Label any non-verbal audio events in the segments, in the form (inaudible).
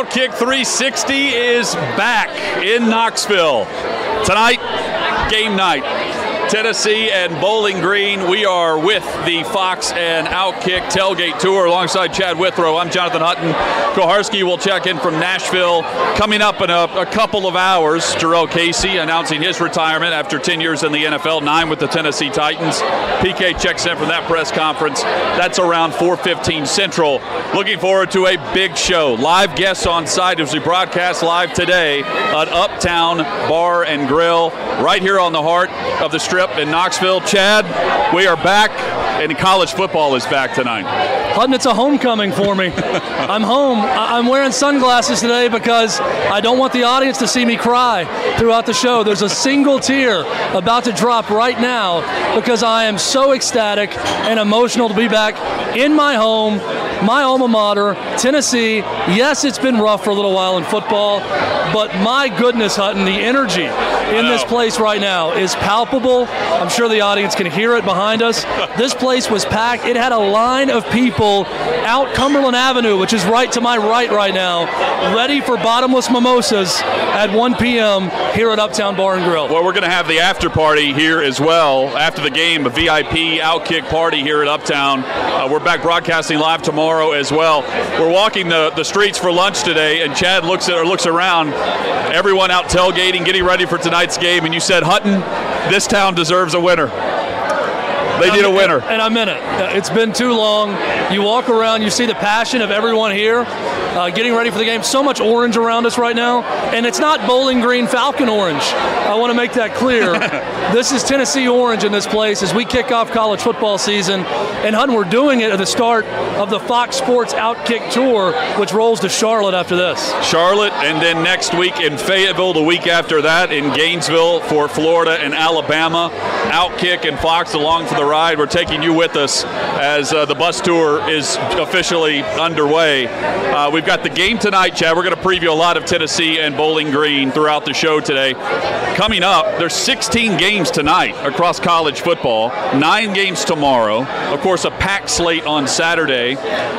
Outkick 360 is back in Knoxville. Tonight, game night. Tennessee and Bowling Green. We are with the Fox and Outkick Tailgate Tour alongside Chad Withrow. I'm Jonathan Hutton. Kuharsky will check in from Nashville. Coming up in a, a couple of hours, Jurrell Casey announcing his retirement after 10 years in the NFL, nine with the Tennessee Titans. PK checks in from that press conference. That's around 4:15 Central. Looking forward to a big show. Live guests on site as we broadcast live today at Uptown Bar and Grill, right here on the heart of the strip trip in Knoxville. Chad, we are back, and college football is back tonight. Hutton, it's a homecoming for me. I'm home. I'm wearing sunglasses today because I don't want the audience to see me cry throughout the show. There's a single tear about to drop right now because I am so ecstatic and emotional to be back in my home, my alma mater, Tennessee. Yes, it's been rough for a little while in football, but my goodness, Hutton, the energy in this place right now is palpable. I'm sure the audience can hear it behind us. This place was packed. It had a line of people out Cumberland Avenue, which is right to my right right now, ready for bottomless mimosas at 1 p.m. here at Uptown Bar and Grill. Well, we're going to have the after party here as well after the game, a VIP outkick party here at Uptown. Uh, we're back broadcasting live tomorrow as well. We're walking the, the streets for lunch today, and Chad looks at or looks around, everyone out tailgating, getting ready for tonight's game, and you said, Hutton, this town deserves a winner. They need a winner. And I'm in it. It's been too long. You walk around, you see the passion of everyone here uh, getting ready for the game. So much orange around us right now. And it's not Bowling Green Falcon orange. I want to make that clear. (laughs) this is Tennessee orange in this place as we kick off college football season. And Hun, we're doing it at the start of the Fox Sports Outkick Tour, which rolls to Charlotte after this. Charlotte, and then next week in Fayetteville, the week after that in Gainesville for Florida and Alabama. Outkick and Fox along for the ride. We're taking you with us as uh, the bus tour is officially underway. Uh, we've got the game tonight, Chad. We're going to preview a lot of Tennessee and Bowling Green throughout the show today. Coming up, there's 16 games tonight across college football, nine games tomorrow. Of course, a packed slate on Saturday.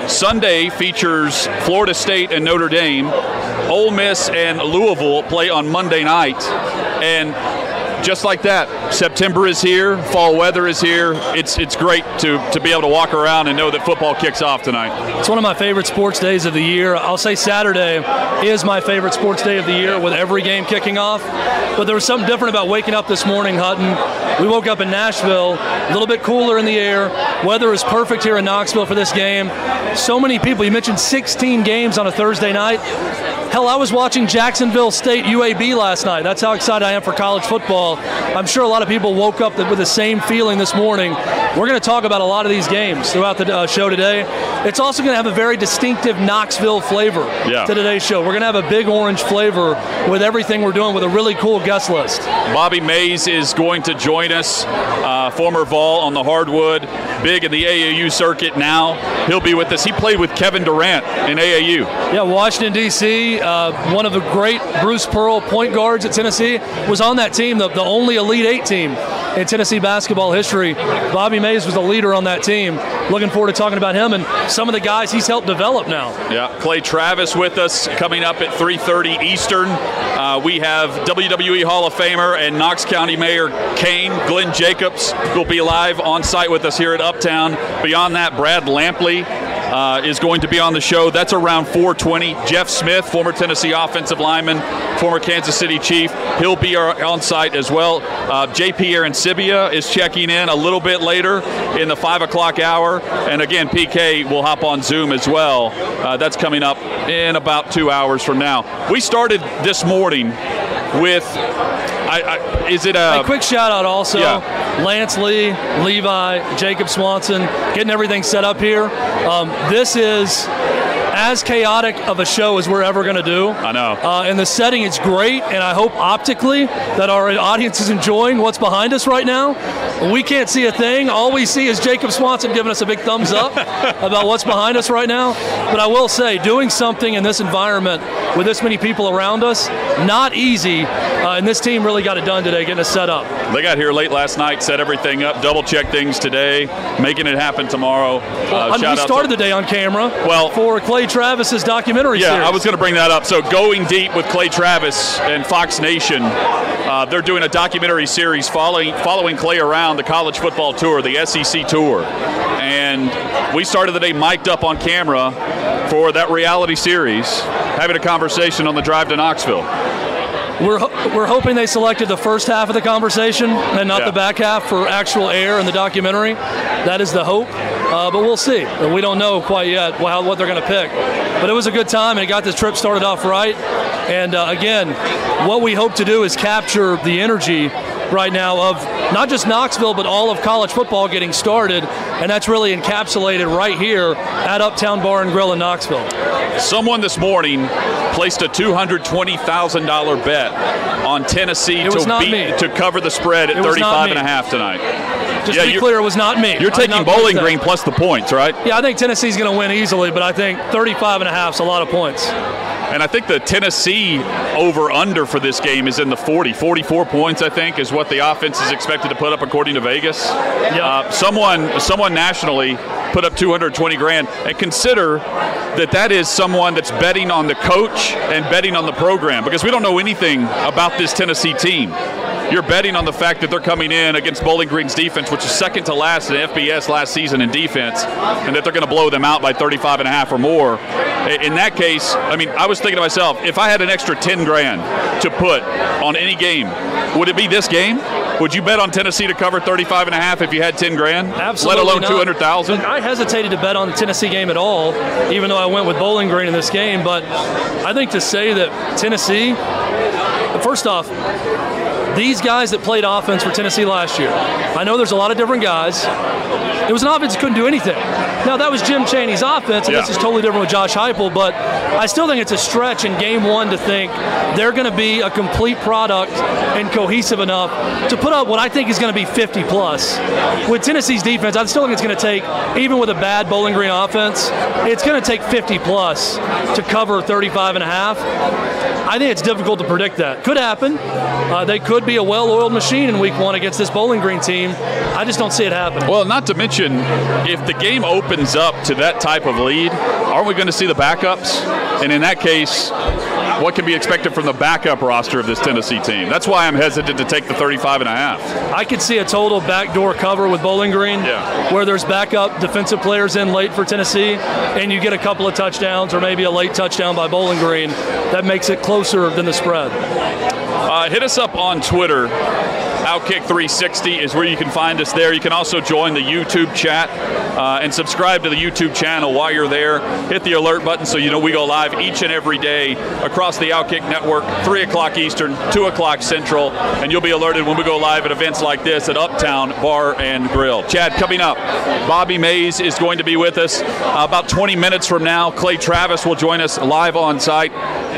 Sunday features Florida State and Notre Dame. Ole Miss and Louisville play on Monday night. And just like that, September is here, fall weather is here. It's it's great to, to be able to walk around and know that football kicks off tonight. It's one of my favorite sports days of the year. I'll say Saturday is my favorite sports day of the year with every game kicking off. But there was something different about waking up this morning, Hutton. We woke up in Nashville, a little bit cooler in the air. Weather is perfect here in Knoxville for this game. So many people. You mentioned 16 games on a Thursday night. Hell, I was watching Jacksonville State UAB last night. That's how excited I am for college football. I'm sure a lot of people woke up with the same feeling this morning. We're going to talk about a lot of these games throughout the uh, show today. It's also going to have a very distinctive Knoxville flavor yeah. to today's show. We're going to have a big orange flavor with everything we're doing with a really cool guest list. Bobby Maze is going to join us, uh, former Vol on the hardwood, big in the AAU circuit now. He'll be with us. He played with Kevin Durant in AAU. Yeah, Washington, D.C., uh, one of the great Bruce Pearl point guards at Tennessee, was on that team, the, the only Elite Eight team in Tennessee basketball history. Bobby Maze was the leader on that team. Looking forward to talking about him and some of the guys he's helped develop now. Yeah, Clay Travis with us coming up at 3:30 Eastern. Uh, we have WWE Hall of Famer and Knox County Mayor Kane Glenn Jacobs will be live on site with us here at Uptown. Beyond that, Brad Lampley uh, is going to be on the show. That's around 4:20. Jeff Smith, former Tennessee offensive lineman, former Kansas City Chief, he'll be on site as well. Uh, JP Arencibia is checking in a little bit later in the five o'clock hour, and again PK will hop on Zoom as well. Uh, that's coming up in about two hours from now. We started this morning with I, I, is it a, a, quick shout out also? Yeah. Lance Lee, Levi, Jacob Swanson, getting everything set up here. Um, this is as chaotic of a show as we're ever going to do. I know. Uh, and the setting is great, and I hope optically that our audience is enjoying what's behind us right now. We can't see a thing. All we see is Jacob Swanson giving us a big thumbs up (laughs) about what's behind us right now. But I will say, doing something in this environment with this many people around us, not easy. Uh, and this team really got it done today, getting us set up. They got here late last night, set everything up, double checked things today, making it happen tomorrow. Uh, well, we started to, the day on camera. Well, for Clay Travis's documentary yeah, series. I was going to bring that up. So, going deep with Clay Travis and Fox Nation, uh, they're doing a documentary series following following Clay around the college football tour, the SEC tour, and we started the day mic'd up on camera for that reality series, having a conversation on the drive to Knoxville. We're, we're hoping they selected the first half of the conversation and not Yeah. the back half for actual air in the documentary. That is the hope, uh, but we'll see. We don't know quite yet how, what they're going to pick. But it was a good time, and it got this trip started off right. And uh, again, what we hope to do is capture the energy right now of not just Knoxville, but all of college football getting started. And that's really encapsulated right here at Uptown Bar and Grill in Knoxville. Someone this morning placed a $220,000 bet on Tennessee to beat me. to cover the spread at It was not 35 and a half tonight. Just Yeah, to be clear, it was not me. You're taking Bowling. Green plus the points, right? Yeah, I think Tennessee's going to win easily, but I think 35 and a half is a lot of points. And I think the Tennessee over under for this game is in the 40. 44 points, I think, is what the offense is expected to put up according to Vegas. Uh, someone, someone nationally put up 220 grand. And consider that that is someone that's betting on the coach and betting on the program because we don't know anything about this Tennessee team. You're betting on the fact that they're coming in against Bowling Green's defense, which is second to last in FBS last season in defense, and that they're going to blow them out by 35 and a half or more. In that case, I mean, I was thinking to myself, if I had an extra 10 grand to put on any game, would it be this game? Would you bet on Tennessee to cover 35 and a half if you had 10 grand? Absolutely Let alone 200,000? Look, I hesitated to bet on the Tennessee game at all, even though I went with Bowling Green in this game. But I think to say that Tennessee, first off, these guys that played offense for Tennessee last year, I know there's a lot of different guys. It was an offense that couldn't do anything. Now that was Jim Chaney's offense, and this Yeah. is totally different with Josh Heupel. But I still think it's a stretch in game one to think they're going to be a complete product and cohesive enough to put up what I think is going to be 50 plus. With Tennessee's defense, I still think it's going to take, even with a bad Bowling Green offense, it's going to take 50 plus to cover 35 and a half. I think it's difficult to predict that. Could happen. Uh, they could be a well-oiled machine in Week One against this Bowling Green team. I just don't see it happening. Well, not to mention, if the game opens up to that type of lead, aren't we going to see the backups? And in that case, what can be expected from the backup roster of this Tennessee team? That's why I'm hesitant to take the 35 and a half. I could see a total backdoor cover with Bowling Green, Yeah. where there's backup defensive players in late for Tennessee, and you get a couple of touchdowns or maybe a late touchdown by Bowling Green. That makes it closer than the spread. Uh, hit us up on Twitter. Outkick 360 is where you can find us there. You can also join the YouTube chat uh, and subscribe to the YouTube channel while you're there. Hit the alert button so you know we go live each and every day across the Outkick network, 3 o'clock Eastern, 2 o'clock Central, and you'll be alerted when we go live at events like this at Uptown Bar and Grill. Chad, coming up, Bobby Maze is going to be with us uh, about 20 minutes from now. Clay Travis will join us live on site.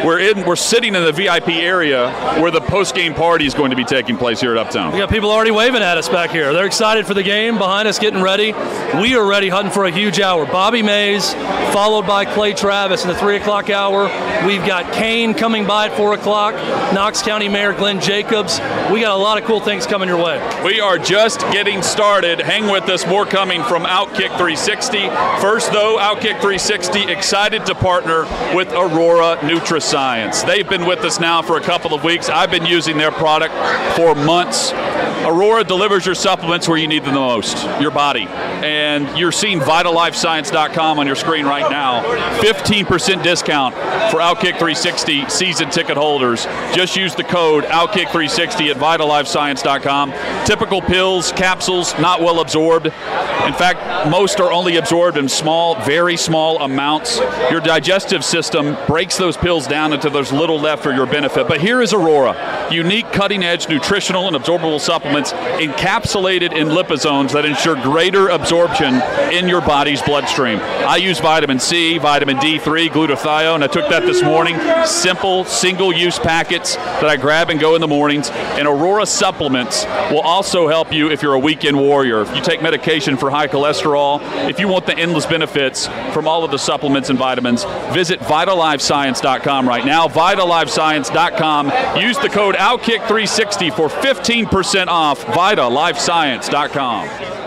We're in. We're sitting in the VIP area where the post-game party is going to be taking place here at Uptown. We got people already waving at us back here. They're excited for the game, behind us getting ready. We are ready, hunting for a huge hour. Bobby Maze, followed by Clay Travis in the 3 o'clock hour. We've got Kane coming by at 4 o'clock, Knox County Mayor Glenn Jacobs. We got a lot of cool things coming your way. We are just getting started. Hang with us. More coming from Outkick 360. First, though, Outkick 360 excited to partner with Aurora Nutriscience. They've been with us now for a couple of weeks. I've been using their product for months. Aurora delivers your supplements where you need them the most, your body. And you're seeing VitalLifeScience.com on your screen right now. 15% discount for Outkick 360 season ticket holders. Just use the code Outkick360 at VitalLifeScience.com. Typical pills, capsules, not well absorbed. In fact, most are only absorbed in small, very small amounts. Your digestive system breaks those pills down until there's little left for your benefit. But here is Aurora, unique cutting edge nutritional and absorbable supplements encapsulated in liposomes that ensure greater absorption in your body's bloodstream. I use vitamin C, vitamin D3, glutathione. And I took that this morning. Simple, single use packets that I grab and go in the mornings. And Aurora supplements will also help you if you're a weekend warrior, if you take medication for high cholesterol, if you want the endless benefits from all of the supplements and vitamins, visit vitallifescience.com right now. Vitallifescience.com. Use the code OutKick360 for 15% off. Vitallifescience.com.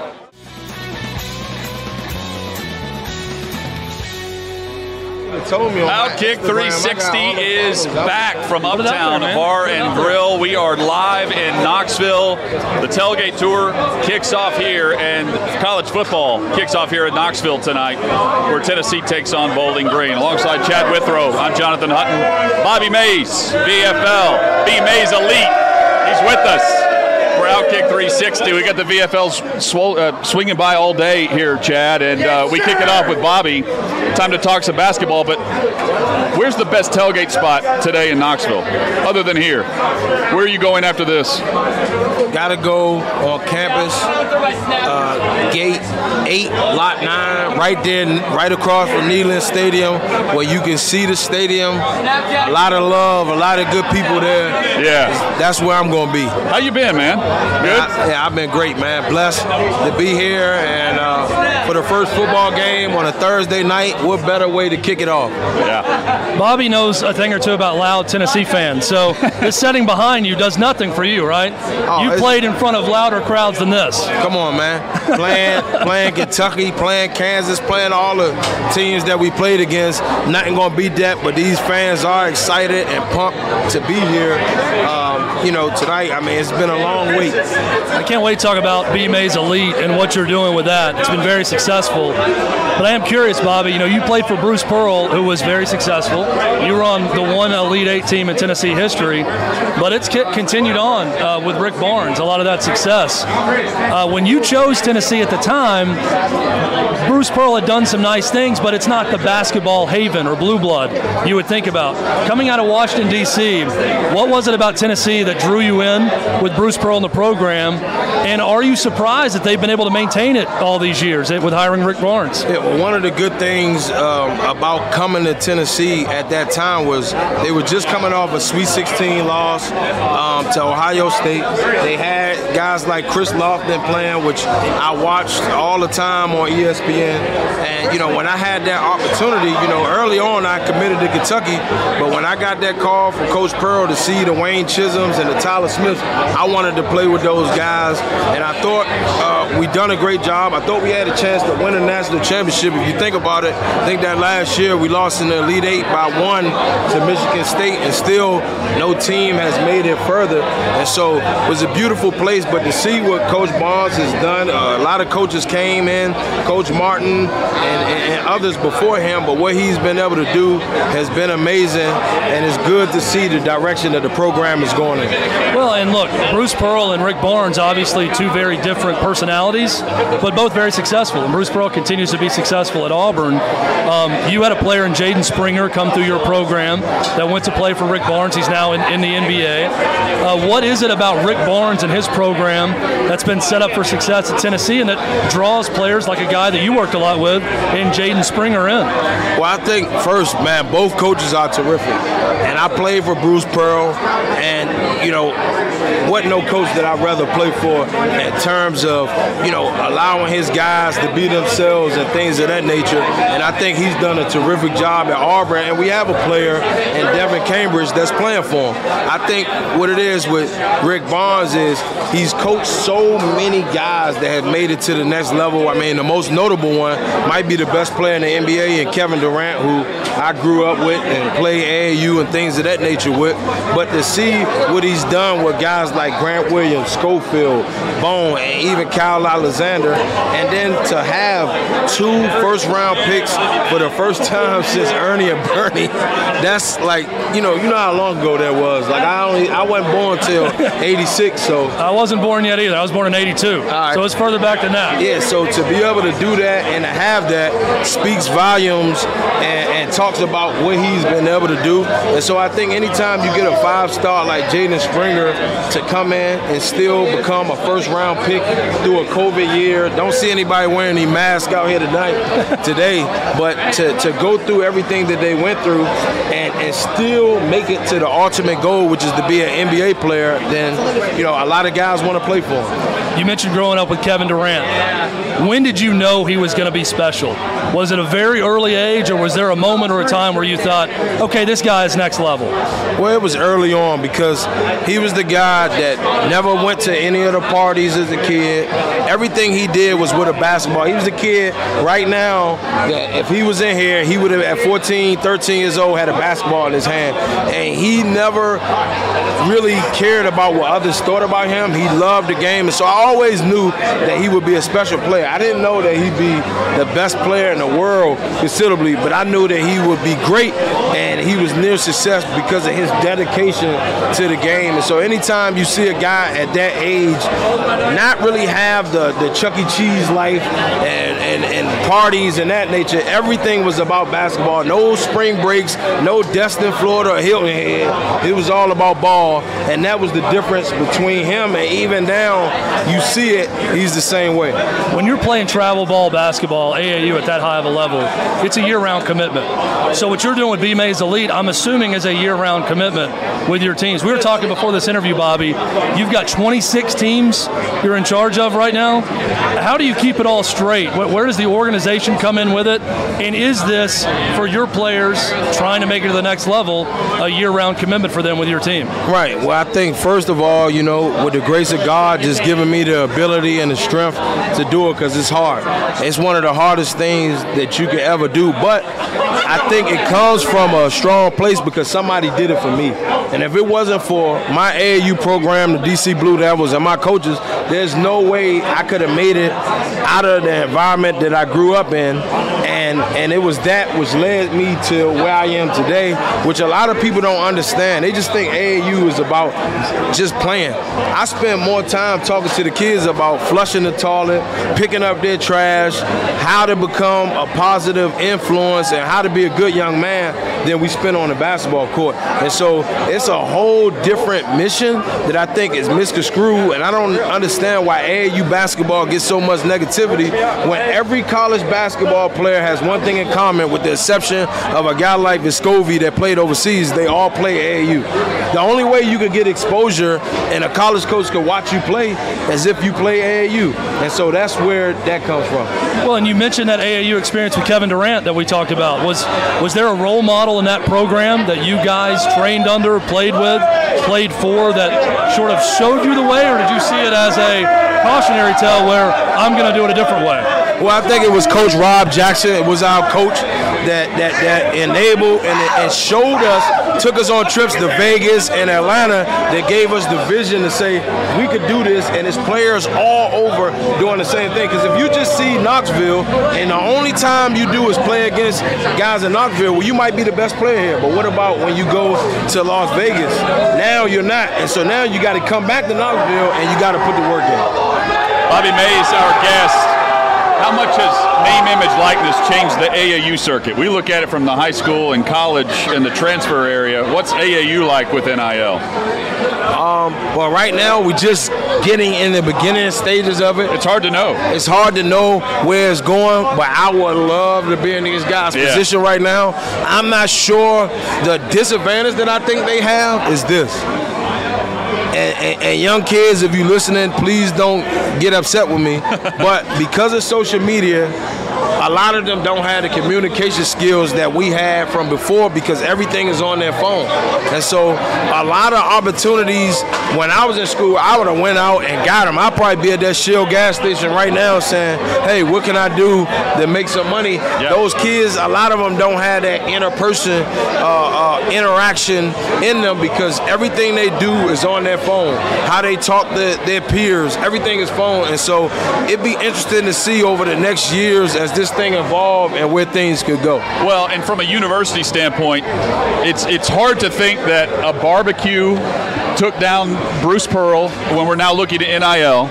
Outkick 360 is back from Uptown Bar and Grill. We are live in Knoxville. The tailgate tour kicks off here, and college football kicks off here at Knoxville tonight, where Tennessee takes on Bowling Green. Alongside Chad Withrow, I'm Jonathan Hutton. Bobby Maze, VFL, B Maze Elite. He's with us for Outkick 360. We got the VFL uh, swinging by all day here, Chad, and uh, we kick it off with Bobby. Time to talk some basketball, but where's the best tailgate spot today in Knoxville, other than here? Where are you going after this? Gotta go on campus, uh, gate eight, lot nine, right there, right across from Neyland Stadium, where you can see the stadium. A lot of love, a lot of good people there. Yeah, That's where I'm gonna be. how you been, man? Good. I- yeah, I've been great, man. Blessed to be here, and uh, for the first football game on a Thursday night, what better way to kick it off? Yeah, Bobby knows a thing or two about loud Tennessee fans. So (laughs) this setting behind you does nothing for you, right? Oh, you played in front of louder crowds than this. Come on, man. Playing, (laughs) playing Kentucky, playing Kansas, playing all the teams that we played against. Nothing gonna beat that. But these fans are excited and pumped to be here. Um, you know, tonight. I mean, it's been a long wait. I can't wait to talk about B Maze Elite and what you're doing with that. It's been very successful. But I am curious, Bobby. You know, you played for Bruce Pearl, who was very successful. You were on the one Elite Eight team in Tennessee history, but it's continued on uh, with Rick Barnes. A lot of that success. Uh, when you chose Tennessee at the time, Bruce Pearl had done some nice things, but it's not the basketball haven or blue blood you would think about. Coming out of Washington, D.C., what was it about Tennessee that drew you in with Bruce Pearl in the program? And are you surprised that they've been able to maintain it all these years with hiring Rick Barnes? Yeah, one of the good things um, about coming to Tennessee at that time was they were just coming off a Sweet 16 loss um, to Ohio State. They had guys like Chris Lofton playing, which I watched all the time on ESPN. And you know, when I had that opportunity, you know, early on I committed to Kentucky, but when I got that call from Coach Pearl to see the Wayne Chisms and the Tyler Smiths, I wanted to play with those guys, and I thought uh, we done a great job. I thought we had a chance to win a national championship. If you think about it, I think that last year we lost in the Elite Eight by one to Michigan State, and still no team has made it further. And so it was a beautiful place. But to see what Coach Barnes has done, uh, a lot of coaches came in, Coach Martin and, and, and others before him. But what he's been able to do has been amazing, and it's good to see the direction that the program is going in. Well, and look, Bruce Pearl and Rick Barnes, obviously two very different personalities, but both very successful. And Bruce Pearl continues to be successful at Auburn. Um, you had a player in Jaden Springer come through your program that went to play for Rick Barnes. He's now in, in the NBA. Uh, what is it about Rick Barnes and his program that's been set up for success at Tennessee and that draws players like a guy that you worked a lot with in Jaden Springer in? Well, I think first, man, both coaches are terrific. And I played for Bruce Pearl, and, you know, what no coach that I'd rather play for in terms of, you know, allowing his guys to be themselves and things of that nature. And I think he's done a terrific job at Auburn. And we have a player in Devin Cambridge that's playing for him. I think what it is with Rick Barnes is he's coached so many guys that have made it to the next level. I mean, the most notable one might be the best player in the NBA and Kevin Durant, who I grew up with and played AAU and things of that nature with. But to see what he's done with guys like Grant Williams, Schofield, Bone, and even Kyle Alexander, and then to have two first round picks for the first time since Ernie and Bernie, that's like, you know, you know how long ago that was. Like I only I wasn't born till 86, so I wasn't born yet either. I was born in 82. right. So it's further back than that. yeah, so to be able to do that and to have that speaks volumes and, and talks about what he's been able to do. And so I think anytime you get a five star like Jaden Springer to come in and still become a first round pick through a COVID year, don't see anybody wearing any mask out here tonight (laughs) today, but to, to go through everything that they went through and, and still make it to the ultimate goal, which is to be an NBA player, then you know a lot of guys want to play for him. You mentioned growing up with Kevin Durant. When did you know he was going to be special? Was it a very early age, or was there a moment or a time where you thought, okay, this guy is next level? Well, it was early on because he was the guy that never went to any of the parties as a kid. Everything he did was with a basketball. He was a kid right now that if he was in here, he would have at 14, 13 years old had a basketball in his hand. And he never really cared about what others thought about him. He loved the game. And so I always knew that he would be a special player. I didn't know that he'd be the best player in the world considerably, but I knew that he would be great and he was near success because of his dedication to the game. And so anytime you see a guy at that age not really have the, the Chuck E. Cheese life and, and, and parties and that nature, everything was about basketball. No spring breaks, no Destin, Florida, or Hilton Head. It was all about ball. And that was the difference between him and even now, you see it, he's the same way. When you're playing travel ball basketball, AAU at that high of a level, it's a year-round commitment. So what you're doing with B Maze Elite, I'm assuming is a year-round commitment with your teams. We were talking before this interview, Bobby. You've got 26 teams you're in charge of right now. How do you keep it all straight? Where does the organization come in with it? And is this for your players trying to make it to the next level a year-round commitment for them with your team? Right. Well, I think first of all, you know, with the grace of God, just giving me the ability and the strength to do it because it's hard. It's one of the hardest things that you could ever do. But I think it comes from a strong place because somebody did it for me. And if it wasn't for my AAU program, the DC Blue Devils, and my coaches, there's no way I could have made it out of the environment that I grew up in. And and it was that which led me to where I am today, which a lot of people don't understand. They just think AAU is about just playing. I spend more time talking to the kids about flushing the toilet, picking up their trash, how to become a positive influence, and how to be a good young man than we spend on the basketball court. And so it's a whole different mission that I think is misconstrued, and I don't understand why AAU basketball gets so much negativity when every college basketball player has one thing in common, with the exception of a guy like Vescovi that played overseas. They all play AAU. The only way you could get exposure and a college coach could watch you play is if you play AAU, and so that's where that comes from. Well, and you mentioned that AAU experience with Kevin Durant that we talked about. Was was there a role model in that program that you guys trained under, played with, played for that sort of showed you the way, or did you see it as a cautionary tale where I'm going to do it a different way? Well, I think it was Coach Rob Jackson. It was our coach that that, that enabled and, and showed us, took us on trips to Vegas and Atlanta that gave us the vision to say we could do this, and it's players all over doing the same thing. Because if you just see Knoxville, and the only time you do is play against guys in Knoxville, well, you might be the best player here. But what about when you go to Las Vegas? Now you're not, and so now you got to come back to Knoxville and you got to put the work in. Bobby Maze, our guest. How much has name, image, likeness changed the AAU circuit? We look at it from the high school and college and the transfer area. What's AAU like with NIL? Um, well, right now we're just getting in the beginning stages of it. It's hard to know. It's hard to know where it's going, but I would love to be in these guys' Yeah. position right now. I'm not sure the disadvantage that I think they have is this. And, and, and young kids, if you're listening, please don't get upset with me. (laughs) but because of social media, a lot of them don't have the communication skills that we had from before because everything is on their phone. And so a lot of opportunities when I was in school, I would have went out and got them. I'd probably be at that Shell gas station right now saying, hey, what can I do to make some money? Yep. Those kids, a lot of them don't have that interperson uh, uh, interaction in them because everything they do is on their phone. How they talk to their peers, everything is phone. And so it'd be interesting to see over the next years as this thing evolve and where things could go. Well, and from a university standpoint, it's it's hard to think that a barbecue took down Bruce Pearl when we're now looking at NIL.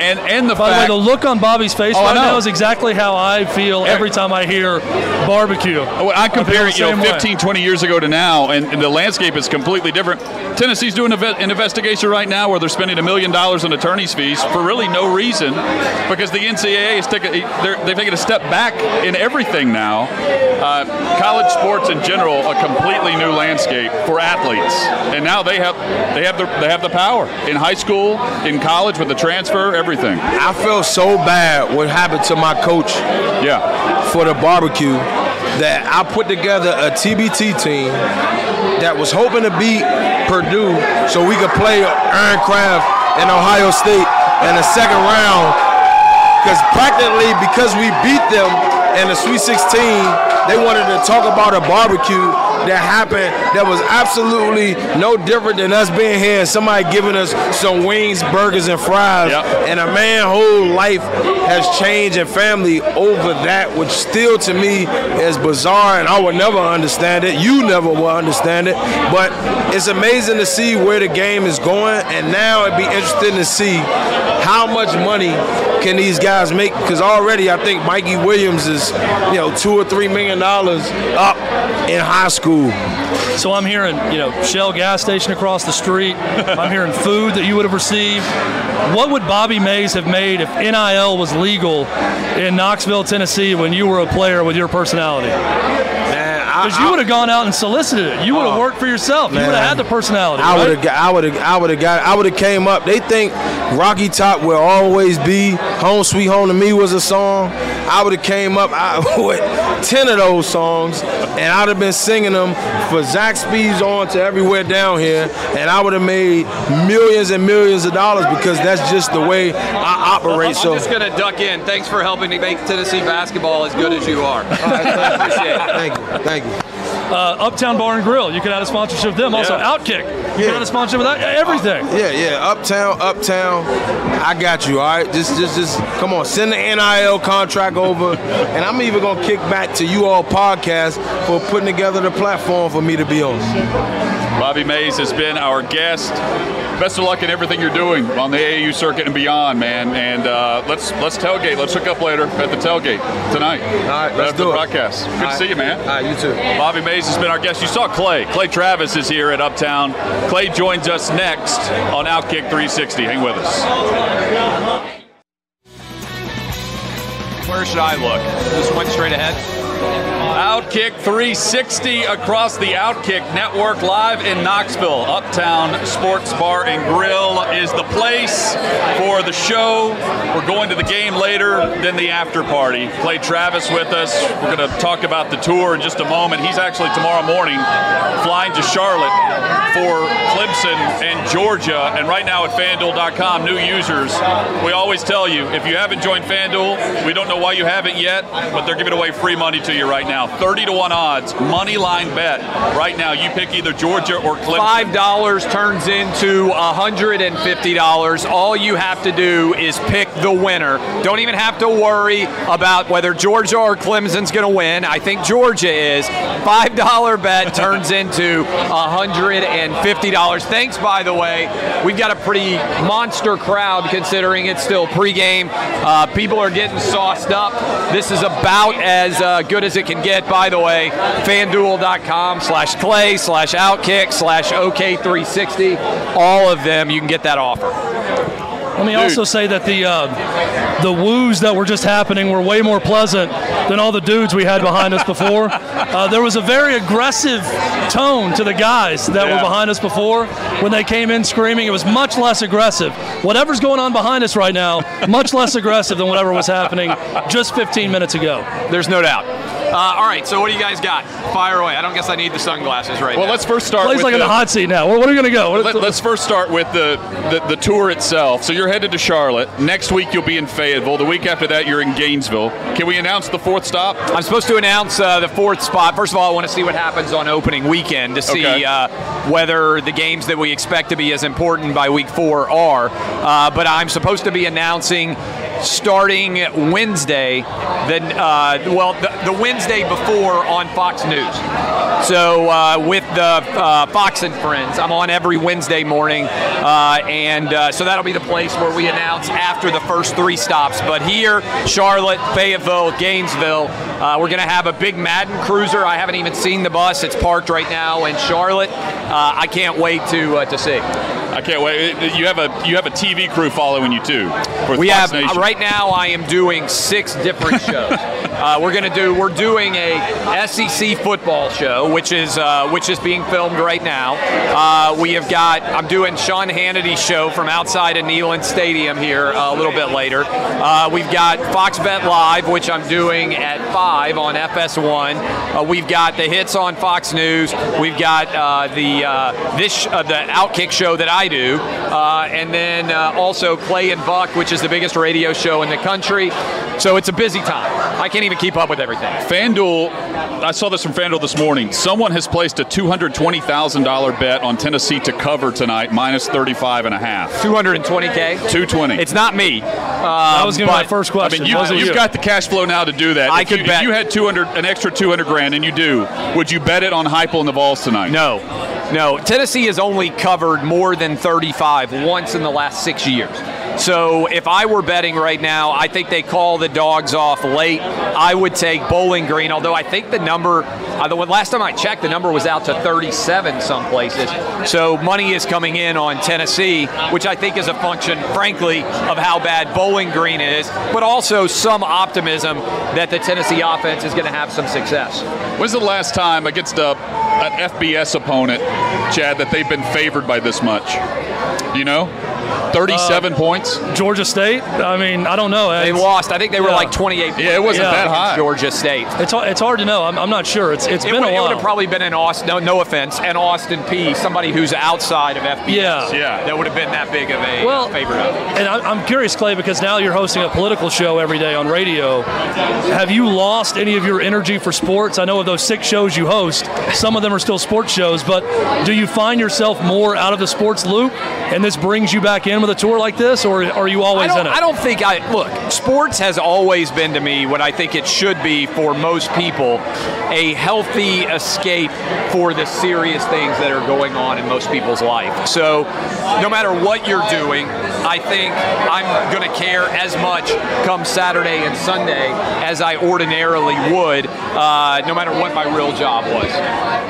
And and the By the way, the look on Bobby's face Oh, I right know. now is exactly how I feel every time I hear barbecue. When I compare feel it, you know, same way. 15, 20 years ago to now, and, and the landscape is completely different. Tennessee's doing an investigation right now where they're spending a million dollars on attorney's fees for really no reason, because the NCAA is taking they're, they've taken a step back in everything now. Uh, college sports in general, a completely new landscape for athletes, and now they have they have the they have the power in high school, in college with the transfer, everything. I felt so bad what happened to my coach Yeah, for the barbecue that I put together a TBT team that was hoping to beat Purdue so we could play Aaron Craft and Ohio State in the second round. Because practically, because we beat them in the Sweet 16, they wanted to talk about a barbecue that happened that was absolutely no different than us being here and somebody giving us some wings, burgers, and fries. Yep. And a man whole life has changed and family over that, which still to me is bizarre, and I would never understand it. You never will understand it. But it's amazing to see where the game is going, and now it'd be interesting to see how much money can these guys make? Because already I think Mikey Williams is, you know, two or three million dollars up in high school. So I'm hearing, you know, Shell gas station across the street. (laughs) I'm hearing food that you would have received. What would Bobby Maze have made if NIL was legal in Knoxville, Tennessee, when you were a player with your personality? Man, I, Because you would have gone out and solicited it. You would have Oh, worked for yourself. Man, You would have had the personality. I right? would have, I would have, I would have got, I would have came up. They think Rocky Top will always be "Home Sweet Home" to me was a song. I would have came up I, (laughs) with ten of those songs, and I'd have been singing them for Zach Speeds on to everywhere down here, and I would have made millions and millions of dollars because that's just the way I operate. I'm So. just going to duck in. Thanks for helping to make Tennessee basketball as good as you are. Appreciate it. Thank you, thank you. Uh, Uptown Bar and Grill. You could add a sponsorship with them. Also, Yeah. Outkick. You Yeah. could have a sponsorship with that. Everything. Yeah, yeah. Uptown, uptown. I got you. All right. Just, just, just. Come on. Send the NIL contract over, and I'm even gonna kick back to you all podcast for putting together the platform for me to be on. Bobby Maze has been our guest. Best of luck in everything you're doing on the AAU circuit and beyond, man. And uh, let's let's tailgate. Let's hook up later at the tailgate tonight. All right, let's do the it. broadcast. Good to see you, man. All right, you too. Bobby Maze has been our guest. You saw Clay. Clay Travis is here at Uptown. Clay joins us next on Outkick 360. Hang with us. Where should I look? Just went straight ahead. Outkick 360 across the Outkick Network, live in Knoxville. Uptown Sports Bar and Grill is the place for the show. We're going to the game later, then the after party. Clay Travis with us. We're going to talk about the tour in just a moment. He's actually tomorrow morning flying to Charlotte for Clemson and Georgia. And right now at FanDuel.com, new users, we always tell you if you haven't joined FanDuel, we don't know why you haven't yet, but they're giving away free money to you right now. 30 to 1 odds, money line bet. Right now, you pick either Georgia or Clemson. Five dollars turns into hundred and fifty dollars. All you have to do is pick the winner. Don't even have to worry about whether Georgia or Clemson's going to win. I think Georgia is. Five dollar bet turns (laughs) into hundred and fifty dollars. Thanks, by the way. We've got a pretty monster crowd considering it's still pregame. Uh, people are getting sauced up. This is about as uh, good as it can get. By the way, FanDuel.com slash Clay slash Outkick slash OK360. All of them, you can get that offer. Let me Dude. also say that the uh, the woos that were just happening were way more pleasant than all the dudes we had behind us before. (laughs) Uh, there was a very aggressive tone to the guys that Yeah. were behind us before when they came in screaming. It was much less aggressive. Whatever's going on behind us right now, much less aggressive than whatever was happening just 15 minutes ago. There's no doubt. Uh, all right, so what do you guys got? Fire away. I don't guess I need the sunglasses right now. Well, now. let's first start Plays with like in the, the hot seat now. Where, where are we going to go? What- Let, us first start with the, the the tour itself. So you're headed to Charlotte. Next week you'll be in Fayetteville. The week after that you're in Gainesville. Can we announce the fourth stop? I'm supposed to announce uh, the fourth spot. First of all, I want to see what happens on opening weekend to see Okay. uh, whether the games that we expect to be as important by week four are. Uh, but I'm supposed to be announcing starting Wednesday, then uh, well, the, the Wednesday before on Fox News. So uh, with the uh, Fox and Friends, I'm on every Wednesday morning, uh, and uh, so that'll be the place where we announce after the first three stops. But here, Charlotte, Fayetteville, Gainesville, uh, we're going to have a big Madden Cruiser. I haven't even seen the bus; it's parked right now in Charlotte. I can't wait to to see. I can't wait. You have a you have a TV crew following you too. We Fox have Nation. right now. I am doing six different (laughs) shows. Uh, we're gonna do. We're doing a SEC football show, which is uh, which is being filmed right now. Uh, we have got. I'm doing Sean Hannity's show from outside of Neyland Stadium here uh, a little bit later. Uh, we've got Fox Bet Live, which I'm doing at five on FS1. Uh, we've got the hits on Fox News. We've got the this the Outkick show that I do, and then also Clay and Buck, which is the biggest radio show in the country. So it's a busy time. I can't even keep up with everything. FanDuel, I saw this from FanDuel this morning. Someone has placed a $220,000 bet on Tennessee to cover tonight, minus 35 and a half. 220k. 220. It's not me. That was going to be my um, but- first I question. mean, you, you've you? got the cash flow now to do that. I if could you, bet- If you had 200, an extra 200 grand, and you do, would you bet it on Heupel and the Vols tonight? No, no. Tennessee has only covered more than 35 once in the last six years. So if I were betting right now, I think they call the dogs off late. I would take Bowling Green, although I think the number, uh, last time I checked, the number was out to 37 some places. So money is coming in on Tennessee, which I think is a function, frankly, of how bad Bowling Green is, but also some optimism that the Tennessee offense is going to have some success. When's the last time against a, an FBS opponent, Chad, that they've been favored by this much? You know? 37 Uh, points? Georgia State. I mean, I don't know. They lost. I think they were Yeah. like 28. Yeah, it wasn't Yeah. that high. Georgia State. It's, hard- it's hard to know. I'm, I'm not sure. It's it's It been would, a it would have probably been an Austin. No, no offense, an Austin Peay Somebody who's outside of FBS. Yeah. Yeah. That would have been that big of a Well, favorite. Of. And I- I'm curious, Clay, because now you're hosting a political show every day on radio. Have you lost any of your energy for sports? I know of those six shows you host, some of them are still sports shows, but do you find yourself more out of the sports loop and this brings you back in with a tour like this, or are you always in it? I don't think I look. Sports has always been to me what I think it should be for most people, a healthy escape for the serious things that are going on in most people's life. So, no matter what you're doing, I think I'm going to care as much come Saturday and Sunday as I ordinarily would, uh, no matter what my real job was.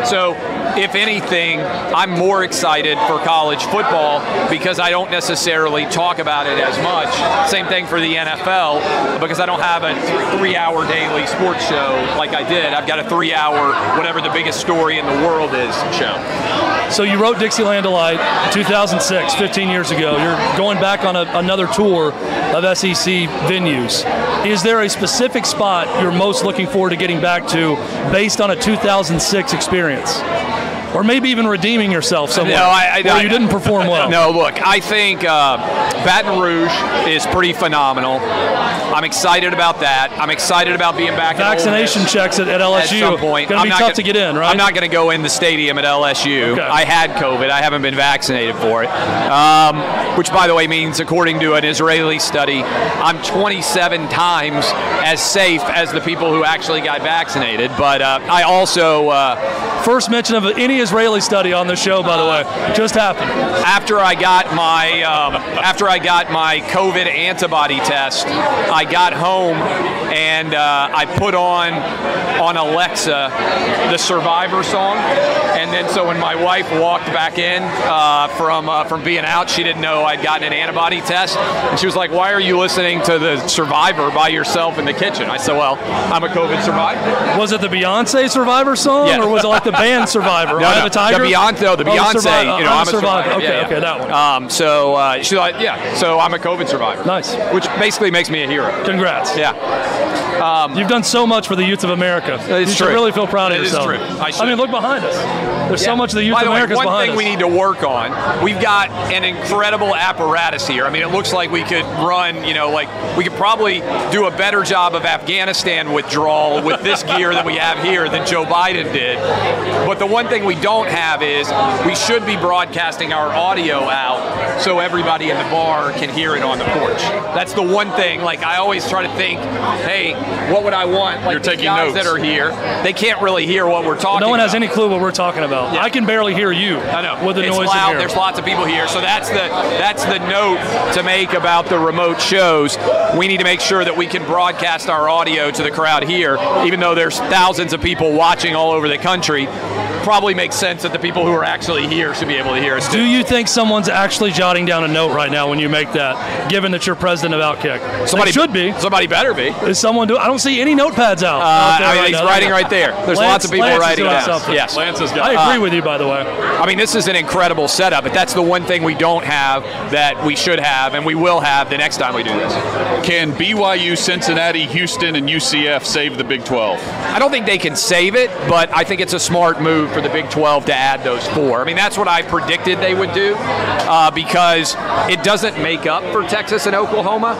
So, if anything, I'm more excited for college football because I don't necessarily talk about it as much. Same thing for the NFL because I don't have a three hour daily sports show like I did. I've got a three hour, whatever the biggest story in the world is, show. So you wrote Dixieland Delight 2006, 15 years ago. You're going back on a, another tour of SEC venues. Is there a specific spot you're most looking forward to getting back to based on a 2006 experience? Or maybe even redeeming yourself somewhere No, I- I- where I- you didn't perform well. No, look, I think uh, Baton Rouge is pretty phenomenal. I'm excited about that. I'm excited about being back. at Vaccination checks at, at LSU. At some point, Going to I'm be not tough gonna- to get in, right? I'm not going to go in the stadium at LSU. Okay. I had COVID. I haven't been vaccinated for it. Um, which, by the way, means according to an Israeli study, I'm 27 times as safe as the people who actually got vaccinated. But uh, I also, uh, First mention of any Israeli study on the show, by the way, just happened. after I got my um, after I got my COVID antibody test, I got home and uh, I put on on Alexa the Survivor song, and then so when my wife walked back in uh, from uh, from being out, she didn't know I'd gotten an antibody test, and she was like, "Why are you listening to the Survivor by yourself in the kitchen?" I said, "Well, I'm a COVID survivor." Was it the Beyonce Survivor song, Yeah. or was it like the band (laughs) Survivor? No, Eye no, of a Tiger? the Beyonce, no, the Oh, Beyonce. Survivor. you know, I'm I'm, a a survivor. Okay, Yeah, yeah. okay, that one. Um, so uh, she's like, yeah. So I'm a COVID survivor. Nice. Which basically makes me a hero. Congrats. Yeah. Um, You've done so much for the youth of America. It's you should really feel proud of It is yourself. true. I should. mean, look behind us. There's Yeah. so much of the youth By of the way, one behind thing us. we need to work on, we've got an incredible apparatus here. I mean, it looks like we could run, you know, like we could probably do a better job of Afghanistan withdrawal with this (laughs) gear that we have here than Joe Biden did. But the one thing we don't have is we should be broadcasting our audio out so everybody in the bar can hear it on the porch. That's the one thing. Like I always try to think, hey, what would I want? Like You're these taking guys notes. that are here, they can't really hear what we're talking. About. No one has any clue what we're talking about. Yeah. I can barely hear you I know. with the it's noise loud. in. There's lots of people here, so that's the that's the note to make about the remote shows. We need to make sure that we can broadcast our audio to the crowd here, even though there's thousands of people watching all over the country. Probably makes sense that the people who are actually here should be able to hear us. Do too. you think someone's actually jotting down a note right now when you make that, given that you're president of Outkick? Somebody They should be. Somebody better be. Is someone do? I don't see any notepads out. Uh, out there I mean, right he's now. writing right there. There's Lance- lots of people Lance writing down. something. Yes. Lance has got I agree Uh, with you, by the way. I mean, this is an incredible setup, but that's the one thing we don't have that we should have, and we will have the next time we do this. Can BYU, Cincinnati, Houston, and UCF save the Big 12? I don't think they can save it, but I think it's a smart move for the Big 12 to add those four. I mean, that's what I predicted they would do uh, because it doesn't make up for Texas and Oklahoma,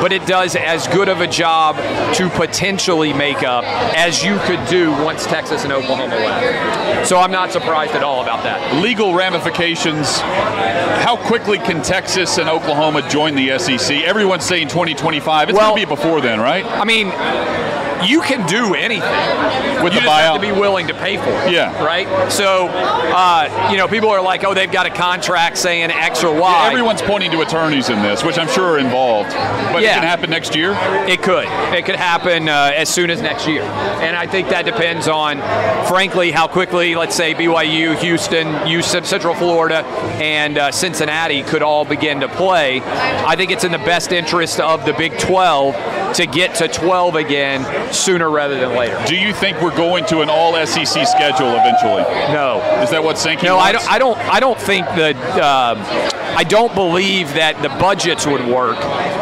but it does as good of a job to potentially make up as you could do once Texas and Oklahoma left. So I'm not surprised at all about that. Legal ramifications. How quickly can Texas and Oklahoma join the SEC? Everyone's saying 2025. It's Well- going to be before then, right? I mean, you can do anything With you the buyout. to be willing to pay for it. Yeah. Right. So, uh, you know, people are like, "Oh, they've got a contract saying X or Y." Everyone's pointing to attorneys in this, which I'm sure are involved. But Yeah. it can happen next year. It could. It could happen uh, as soon as next year. And I think that depends on, frankly, how quickly, let's say, BYU, Houston, UC Central Florida, and uh, Cincinnati could all begin to play. I think it's in the best interest of the Big 12 to get to 12 again sooner rather than later. Do you think we're going to an all SEC schedule eventually? No. Is that what Sankey No, I don't. I don't. I don't think that. Um, I don't believe that the budgets would work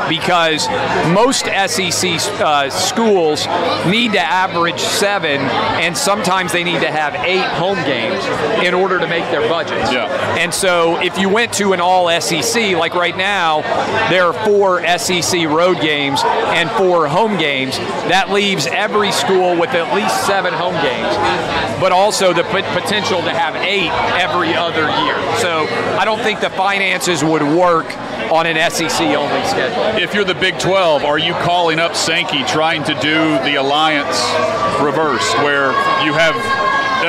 because most SEC uh, schools need to average seven, and sometimes they need to have eight home games in order to make their budgets. Yeah. And so, if you went to an all SEC, like right now, there are four SEC road games and four home games. That leaves every school with at least seven home games, but also the pot- potential to have eight every other year. So, I don't think the finances would work on an SEC only schedule. If you're the Big 12, are you calling up Sankey trying to do the alliance reverse, where you have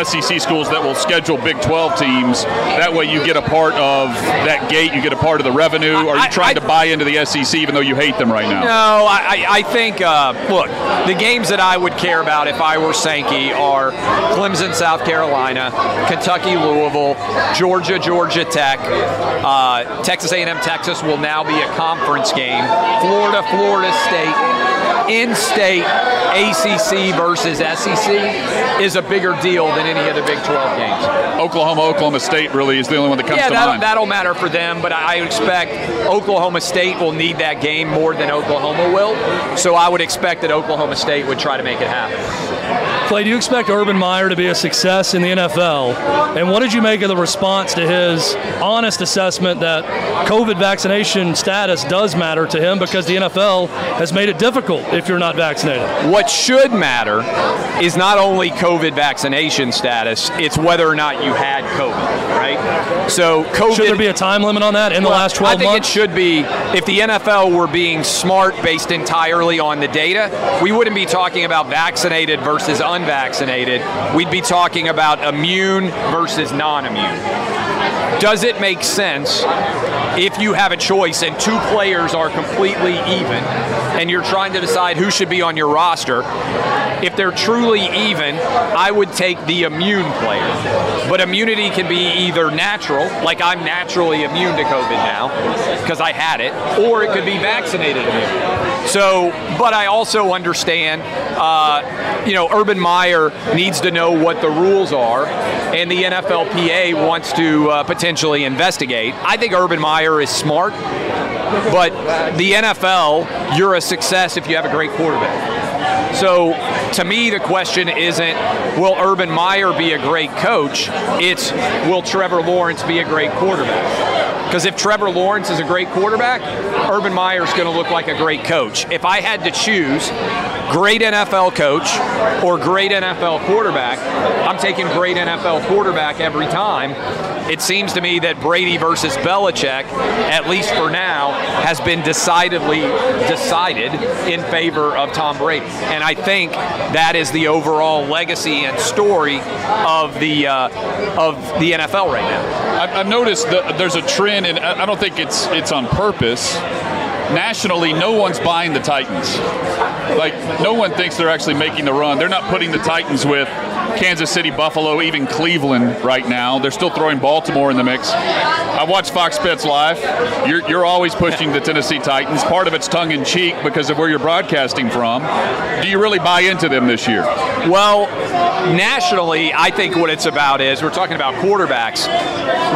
SEC schools that will schedule Big 12 teams? That way, you get a part of that gate, you get a part of the revenue. Are you trying I- to buy into the SEC even though you hate them right now? No, I, I I think, uh, look, the games that I would care about if I were Sankey are Clemson, South Carolina, Kentucky, Louisville, Georgia, Georgia Tech, uh, Texas A&M, Texas will now be a conference game, Florida, Florida State, in-state ACC versus SEC is a bigger deal than any of the Big 12 games. Oklahoma, Oklahoma State really is the only one that comes Yeah, to that'll, mind. that'll matter for them, but I expect Oklahoma State will need that game more than Oklahoma will. So I would expect that Oklahoma State would try to make it happen. Clay, do you expect Urban Meyer to be a success in the NFL? And what did you make of the response to his honest assessment that COVID vaccination status does matter to him because the NFL has made it difficult if you're not vaccinated? What should matter is not only COVID vaccination status, it's whether or not you had COVID, right? So COVID Should there be a time limit on that in the last 12 months? I think months? it should be. If the NFL were being smart based entirely on the data, we wouldn't be talking about vaccinated versus unvaccinated. We'd be talking about immune versus non immune. Does it make sense if you have a choice and two players are completely even and you're trying to decide who should be on your roster? If they're truly even, I would take the immune player. But immunity can be either natural, like I'm naturally immune to COVID now because I had it, or it could be vaccinated immune. So, but I also understand, uh, you know, Urban Meyer needs to know what the rules are, and the NFLPA wants to uh, potentially investigate. I think Urban Meyer is smart, but the NFL, you're a success if you have a great quarterback. So to me, the question isn't will Urban Meyer be a great coach? It's will Trevor Lawrence be a great quarterback? Because if Trevor Lawrence is a great quarterback, Urban Meyer is going to look like a great coach. If I had to choose great NFL coach or great NFL quarterback, I'm taking great NFL quarterback every time. It seems to me that Brady versus Belichick, at least for now, has been decidedly decided in favor of Tom Brady. And I think that is the overall legacy and story of the uh, of the NFL right now. I've noticed there's a trend, and I don't think it's it's on purpose nationally, no one's buying the Titans. Like, no one thinks they're actually making the run. They're not putting the Titans with Kansas City, Buffalo, even Cleveland right now. They're still throwing Baltimore in the mix. I watched Fox Bets live. You're, you're always pushing the Tennessee Titans. Part of it's tongue in cheek because of where you're broadcasting from. Do you really buy into them this year? Well, nationally, I think what it's about is we're talking about quarterbacks.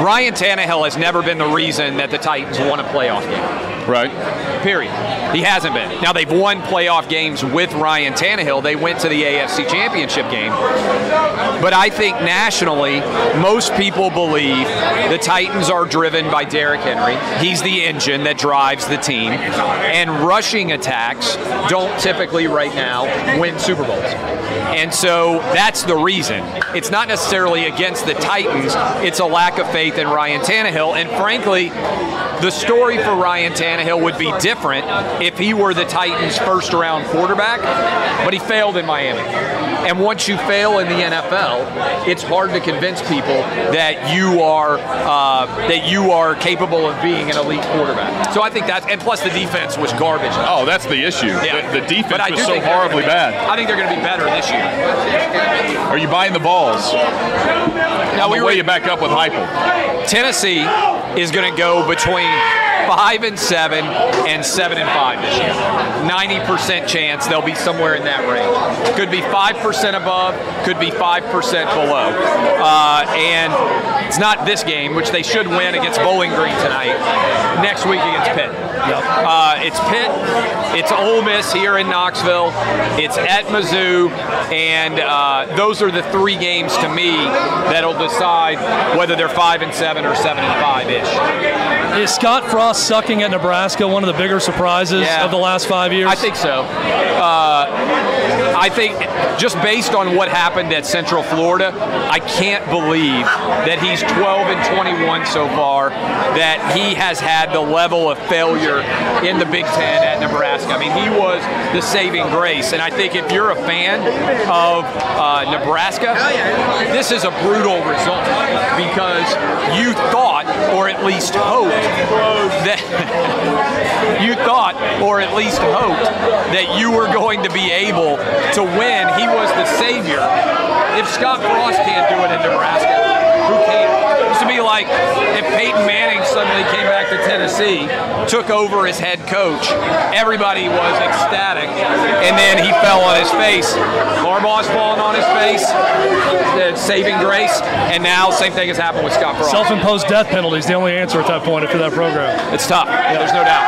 Ryan Tannehill has never been the reason that the Titans won a playoff game. Right. Period. He hasn't been. Now they've won playoff games with Ryan Tannehill. They went to the AFC Championship game. But I think nationally, most people believe the Titans are driven by Derrick Henry. He's the engine that drives the team. And rushing attacks don't typically right now win Super Bowls. And so that's the reason. It's not necessarily against the Titans, it's a lack of faith in Ryan Tannehill. And frankly, the story for Ryan Tannehill would be different if he were the Titans' first round quarterback, but he failed in Miami. And once you fail in the NFL, it's hard to convince people that you are uh, that you are capable of being an elite quarterback. So I think that's and plus the defense was garbage. Oh, that's the issue. Yeah. The, the defense was so horribly bad. I think they're going to be better this year. Are you buying the Vols? Now we way you back up with Heupel. Tennessee is going to go between five and seven and seven and five this year. 90% chance they'll be somewhere in that range. Could be 5% above, could be 5% below. Uh, and it's not this game, which they should win against Bowling Green tonight. Next week against Pitt. Yep. Uh, it's Pitt, it's Ole Miss here in Knoxville, it's at Mizzou, and uh, those are the three games to me that'll decide whether they're five and seven or seven and five ish. Is Scott Frost sucking at Nebraska one of the bigger surprises yeah, of the last five years? I think so. Uh, I think just based on what happened at Central Florida, I can't believe that he's 12 and 21 so far, that he has had the level of failure in the Big Ten at Nebraska. I mean, he was the saving grace. And I think if you're a fan of uh, Nebraska, this is a brutal result because you thought, or at least hoped, that (laughs) you thought, or at least hoped, that you were going to be able to win. He was the savior. If Scott Frost can't do it in Nebraska, who can? It used to be like if Peyton Manning suddenly came back to Tennessee, took over as head coach, everybody was ecstatic, and then he fell on his face. Harbaugh's fallen on his face, uh, saving grace, and now same thing has happened with Scott Frost. Self-imposed death penalty is the only answer at that point for that program. It's tough. Yeah. There's no doubt.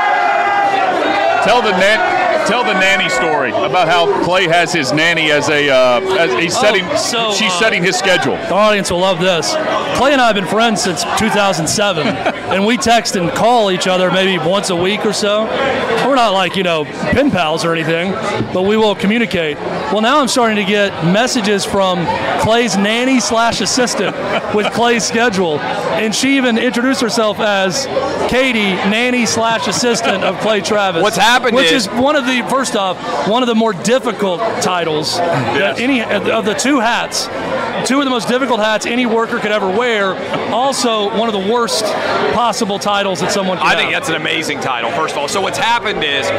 Tell the net tell the nanny story about how Clay has his nanny as a uh, as he's oh, setting. So, she's uh, setting his schedule. The audience will love this. Clay and I have been friends since 2007. (laughs) and we text and call each other maybe once a week or so. We're not like you know pen pals or anything, but we will communicate. Well, now I'm starting to get messages from Clay's nanny slash assistant with Clay's schedule, and she even introduced herself as Katie, nanny slash assistant of Clay Travis. What's happened which is- is one of the first off one of the more difficult titles that any of the two hats two of the most difficult hats any worker could ever wear. Also one of the worst possible titles that someone could I think that's an amazing title, first of all. So what's happened is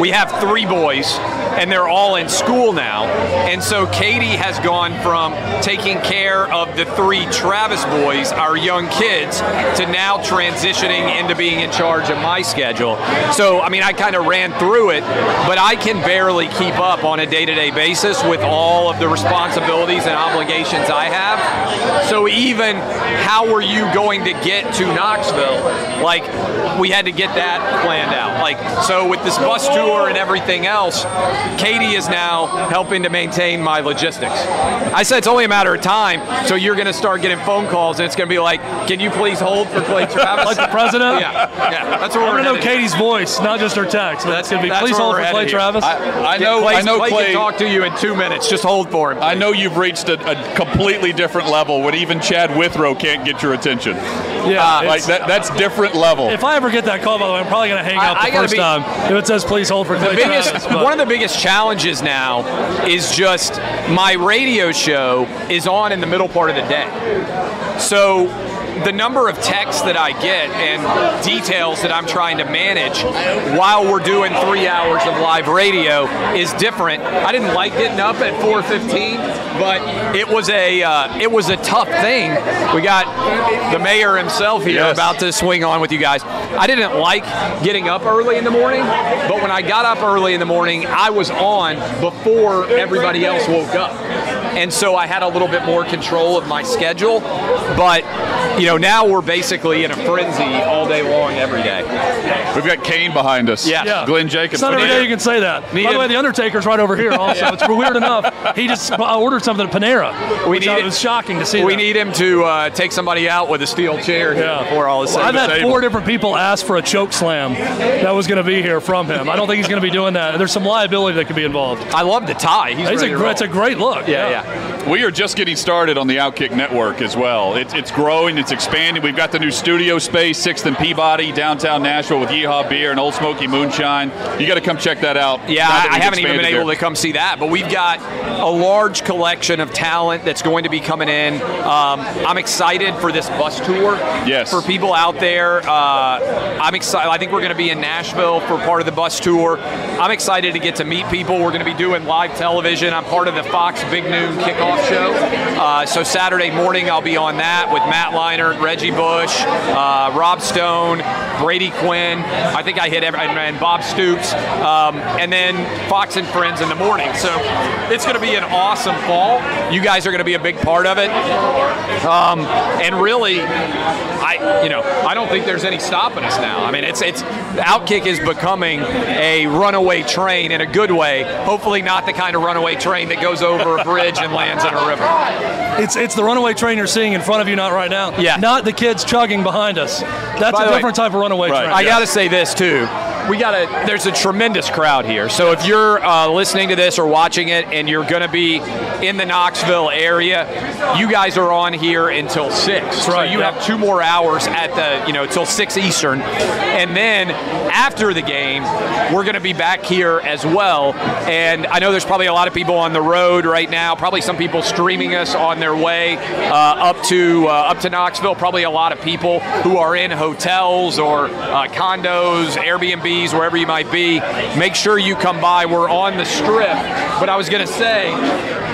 we have three boys, and they're all in school now. And so Katie has gone from taking care of the three Travis boys, our young kids, to now transitioning into being in charge of my schedule. So, I mean, I kind of ran through it, but I can barely keep up on a day-to-day basis with all of the responsibilities and obligations I have. So even how were you going to get to Knoxville? Like, we had to get that planned out. Like, so with this bus tour and everything else, Katie is now helping to maintain my logistics. I said it's only a matter of time, so you're going to start getting phone calls, and it's going to be like, "Can you please hold for Clay Travis?" like the president Yeah, yeah, that's where I we're want to know headed. Katie's voice, not just her text. That's going to be. that's Please hold for Clay headed here. Travis. I, I know. Clay, I know Clay, Clay. can talk to you in two minutes. Just hold for him. I know you've reached a, a completely different level when even Chad Withrow can't get your attention. yeah, ah, Like that. That's different level. If I ever get that call, by the way, I'm probably going to hang I- up the I first be- time if it says please hold for Clay the biggest, Travis. but- one of the biggest challenges now is just my radio show is on in the middle part of the day. So the number of texts that I get and details that I'm trying to manage while we're doing three hours of live radio is different. I didn't like getting up at 4:15, but it was a uh, it was a tough thing. We got the mayor himself here Yes. about to swing on with you guys. I didn't like getting up early in the morning, but when I got up early in the morning, I was on before everybody else woke up. And so I had a little bit more control of my schedule. But, you know, now we're basically in a frenzy all day long, every day. We've got Kane behind us. Yeah. Yeah. Glenn Jacobs. It's not every Need day a- you can say that. Need By the way, the Undertaker's right over here. Also, it's weird enough. He just ordered something at Panera, We need I it- was shocking to see. We that. need him to uh, take somebody out with a steel chair here Yeah. before all is said I've had done. four different people ask for a choke slam that was going to be here from him. I don't think he's going to be doing that. There's some liability that could be involved. I love the tie. He's It's ready a, to roll. it's a great look. yeah, yeah. We are just getting started on the Outkick Network as well. It's, it's growing, it's expanding. We've got the new studio space, Sixth and Peabody, downtown Nashville with Yeehaw Beer and Ole Smoky Moonshine. You got to come check that out. Yeah, I, I haven't even been expanded able there. to come see that, but we've got a large collection of talent that's going to be coming in. Um, I'm excited for this bus tour. Yes. For people out there, uh, I'm excited. I think we're going to be in Nashville for part of the bus tour. I'm excited to get to meet people. We're going to be doing live television. I'm part of the Fox Big Noon kickoff show. Uh, so Saturday morning, I'll be on that with Matt Leinart, Reggie Bush, uh, Rob Stone, Brady Quinn. I think I hit every, and, Bob Stoops, um, and then Fox and Friends in the morning. So it's going to be an awesome fall. You guys are going to be a big part of it. Um, and really, I you know I don't think there's any stopping us now. I mean, it's it's Outkick is becoming a runaway train in a good way. Hopefully, not the kind of runaway train that goes over a bridge and lands in a river. It's it's the runaway train you're seeing in front of you, not right now. Yeah. Not the kids chugging behind us. That's By a the way- different type of runaway Right. train. I got to say this too. We got a. There's a tremendous crowd here. So if you're uh, listening to this or watching it, and you're going to be in the Knoxville area, you guys are on here until six. so right, you yeah. have two more hours at the, you know, till six Eastern, and then after the game, we're going to be back here as well. And I know there's probably a lot of people on the road right now. Probably some people streaming us on their way uh, up to uh, up to Knoxville. Probably a lot of people who are in hotels or uh, condos, Wherever you might be. Make sure you come by. We're on the strip. But I was going to say,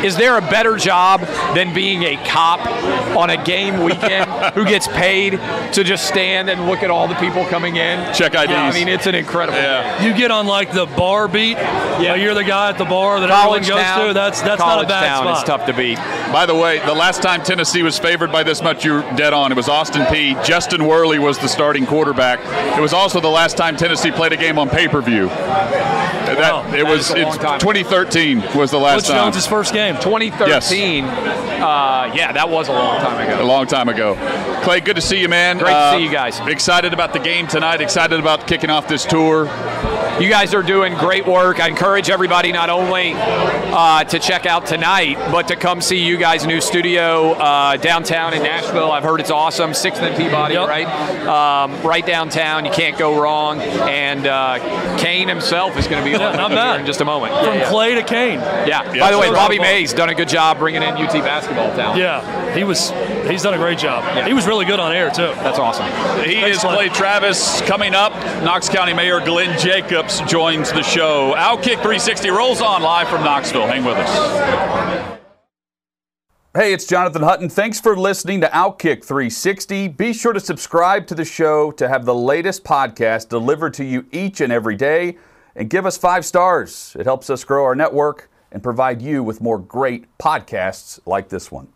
is there a better job than being a cop on a game weekend who gets paid to just stand and look at all the people coming in? Check IDs. I mean, it's an incredible. Yeah. You get on like the bar beat. Yeah. You're the guy at the bar that College everyone goes town. to. That's that's College not a bad town spot. is tough to beat. By the way, the last time Tennessee was favored by this much, you're dead on. It was Austin Peay Justin Worley was the starting quarterback. It was also the last time Tennessee played a game on pay-per-view. That, Wow. it was is a long it's 2013 was the last Butch time. Jones' first game. 2013. Uh, yeah, that was a long time ago. a long time ago. Clay, good to see you, man. Great to uh, see you guys. Excited about the game tonight. Excited about kicking off this tour. You guys are doing great work. I encourage everybody not only uh, to check out tonight, but to come see you guys' new studio uh, downtown in Nashville. I've heard it's awesome. Sixth and Peabody, Yep. right? Um, right downtown. You can't go wrong. And uh, Kane himself is going to be (laughs) Yeah, on not here in just a moment. From yeah, yeah. Clay to Kane. Yeah. Yeah, By the way, so- Bobby Maze done a good job bringing in UT basketball talent. Yeah, he was. He's done a great job. Yeah. He was really good on air too. That's awesome. He Thanks, is Clay. Clay Travis. Coming up, Knox County Mayor Glenn Jacobs joins the show. Outkick 360 rolls on live from Knoxville. Hang with us. Hey, it's Jonathan Hutton. Thanks for listening to Outkick 360. Be sure to subscribe to the show to have the latest podcast delivered to you each and every day. And give us five stars. It helps us grow our network and provide you with more great podcasts like this one.